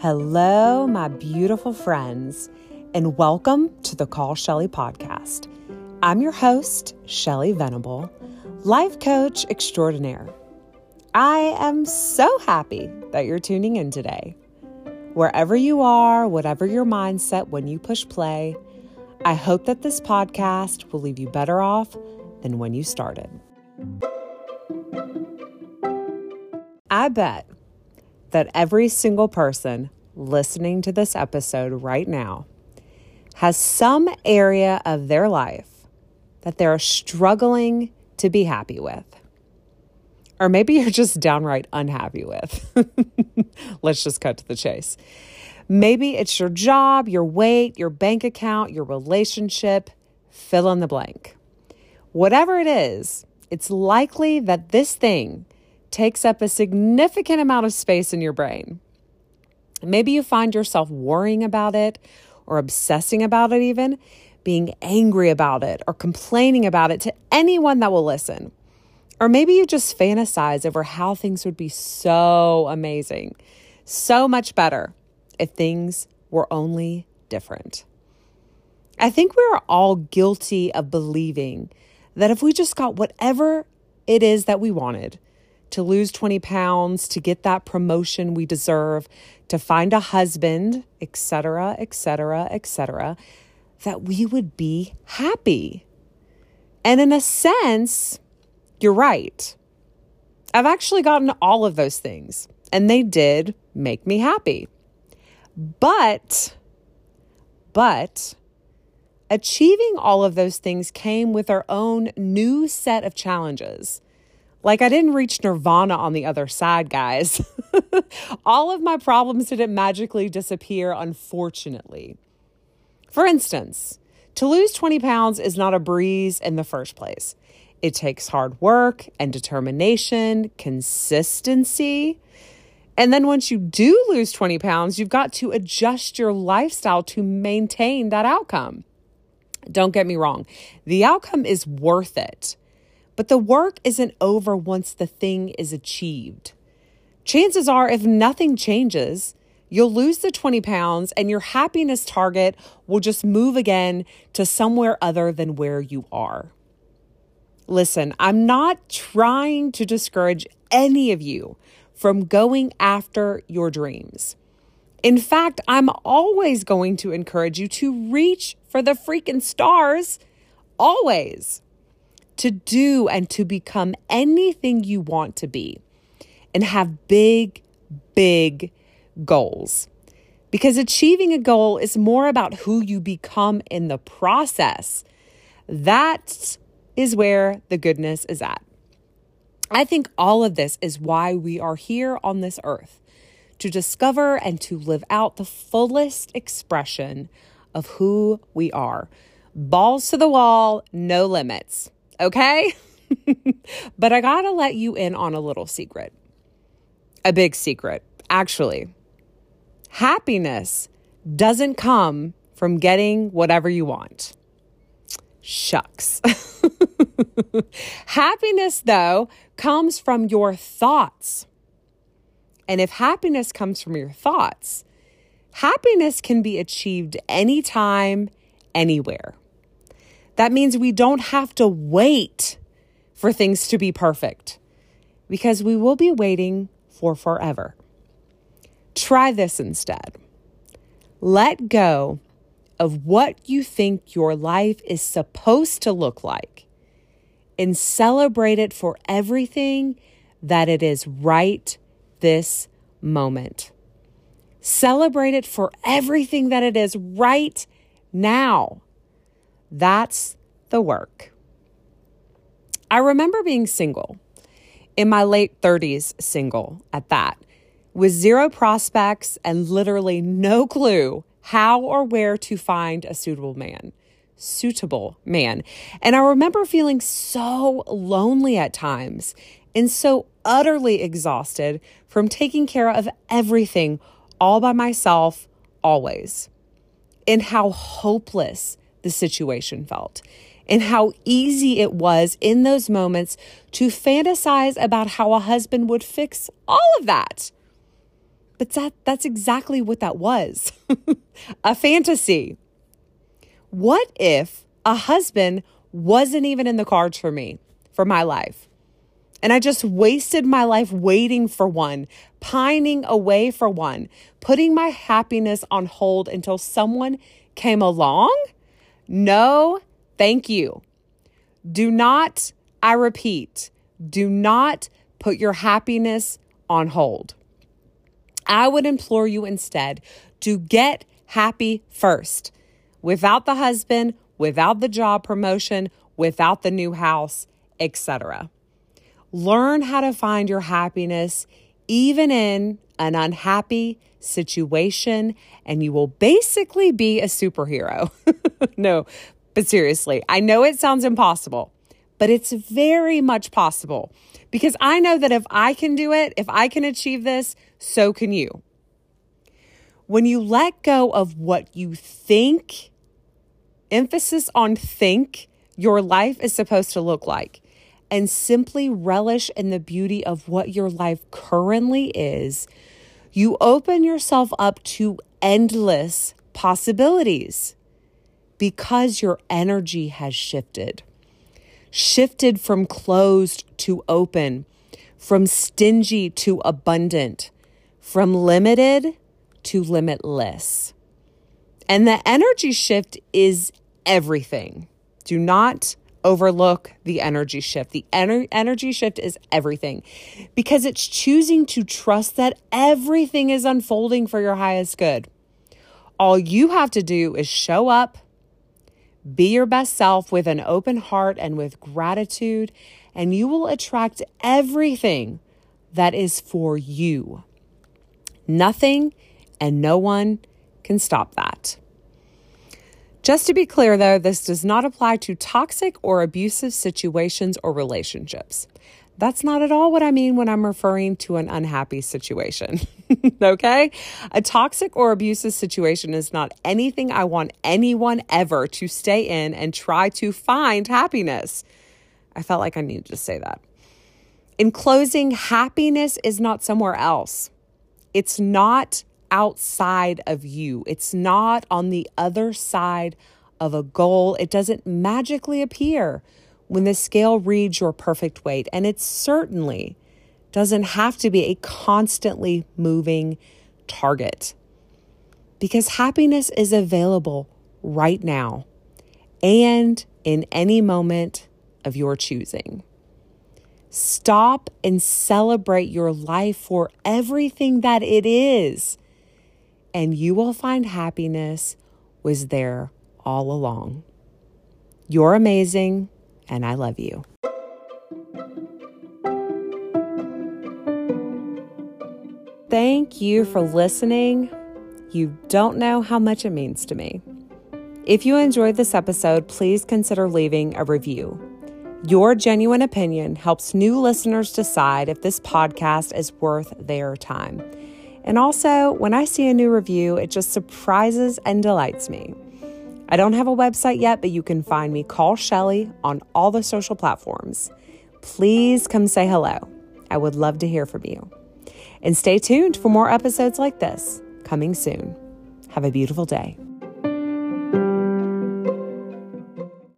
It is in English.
Hello, my beautiful friends, and welcome to the Call Shelly podcast. I'm your host, Shelly Venable, life coach extraordinaire. I am so happy that you're tuning in today. Wherever you are, whatever your mindset when you push play, I hope that this podcast will leave you better off than when you started. I bet that every single person listening to this episode right now has some area of their life that they're struggling to be happy with. Or maybe you're just downright unhappy with. Let's just cut to the chase. Maybe it's your job, your weight, your bank account, your relationship, fill in the blank. Whatever it is, it's likely that this thing takes up a significant amount of space in your brain. Maybe you find yourself worrying about it or obsessing about it, even being angry about it or complaining about it to anyone that will listen. Or maybe you just fantasize over how things would be so amazing, so much better if things were only different. I think we're all guilty of believing that if we just got whatever it is that we wanted, to lose 20 pounds, to get that promotion we deserve, to find a husband, etc., etc., etc., that we would be happy. And in a sense, you're right. I've actually gotten all of those things, and they did make me happy. But, but, achieving all of those things came with our own new set of challenges. Like, I didn't reach nirvana on the other side, guys. All of my problems didn't magically disappear, unfortunately. For instance, to lose 20 pounds is not a breeze in the first place. It takes hard work and determination, consistency. And then once you do lose 20 pounds, you've got to adjust your lifestyle to maintain that outcome. Don't get me wrong, the outcome is worth it. But the work isn't over once the thing is achieved. Chances are, if nothing changes, you'll lose the 20 pounds and your happiness target will just move again to somewhere other than where you are. Listen, I'm not trying to discourage any of you from going after your dreams. In fact, I'm always going to encourage you to reach for the freaking stars. Always to do and to become anything you want to be and have big, big goals. Because achieving a goal is more about who you become in the process. That is where the goodness is at. I think all of this is why we are here on this earth to discover and to live out the fullest expression of who we are. Balls to the wall, no limits okay? but I gotta let you in on a little secret. A big secret, actually. Happiness doesn't come from getting whatever you want. Shucks. happiness, though, comes from your thoughts. And if happiness comes from your thoughts, happiness can be achieved anytime, anywhere. That means we don't have to wait for things to be perfect because we will be waiting for forever. Try this instead. Let go of what you think your life is supposed to look like and celebrate it for everything that it is right this moment. Celebrate it for everything that it is right now. That's the work. I remember being single, in my late 30s, single at that, with zero prospects and literally no clue how or where to find a suitable man. Suitable man. And I remember feeling so lonely at times and so utterly exhausted from taking care of everything all by myself, always. And how hopeless the situation felt and how easy it was in those moments to fantasize about how a husband would fix all of that. But that, that's exactly what that was a fantasy. What if a husband wasn't even in the cards for me, for my life? And I just wasted my life waiting for one, pining away for one, putting my happiness on hold until someone came along? No, thank you. Do not, I repeat, do not put your happiness on hold. I would implore you instead to get happy first without the husband, without the job promotion, without the new house, etc. Learn how to find your happiness even in an unhappy situation, and you will basically be a superhero. no, but seriously, I know it sounds impossible, but it's very much possible because I know that if I can do it, if I can achieve this, so can you. When you let go of what you think, emphasis on think, your life is supposed to look like, and simply relish in the beauty of what your life currently is, you open yourself up to endless possibilities because your energy has shifted. Shifted from closed to open, from stingy to abundant, from limited to limitless. And the energy shift is everything. Do not overlook the energy shift. The ener- energy shift is everything because it's choosing to trust that everything is unfolding for your highest good. All you have to do is show up, be your best self with an open heart and with gratitude, and you will attract everything that is for you. Nothing and no one can stop that. Just to be clear, though, this does not apply to toxic or abusive situations or relationships. That's not at all what I mean when I'm referring to an unhappy situation. okay? A toxic or abusive situation is not anything I want anyone ever to stay in and try to find happiness. I felt like I needed to say that. In closing, happiness is not somewhere else. It's not outside of you. It's not on the other side of a goal. It doesn't magically appear when the scale reads your perfect weight. And it certainly doesn't have to be a constantly moving target because happiness is available right now and in any moment of your choosing. Stop and celebrate your life for everything that it is and you will find happiness was there all along. You're amazing, and I love you. Thank you for listening. You don't know how much it means to me. If you enjoyed this episode, please consider leaving a review. Your genuine opinion helps new listeners decide if this podcast is worth their time. And also, when I see a new review, it just surprises and delights me. I don't have a website yet, but you can find me, Call Shelly, on all the social platforms. Please come say hello. I would love to hear from you. And stay tuned for more episodes like this coming soon. Have a beautiful day.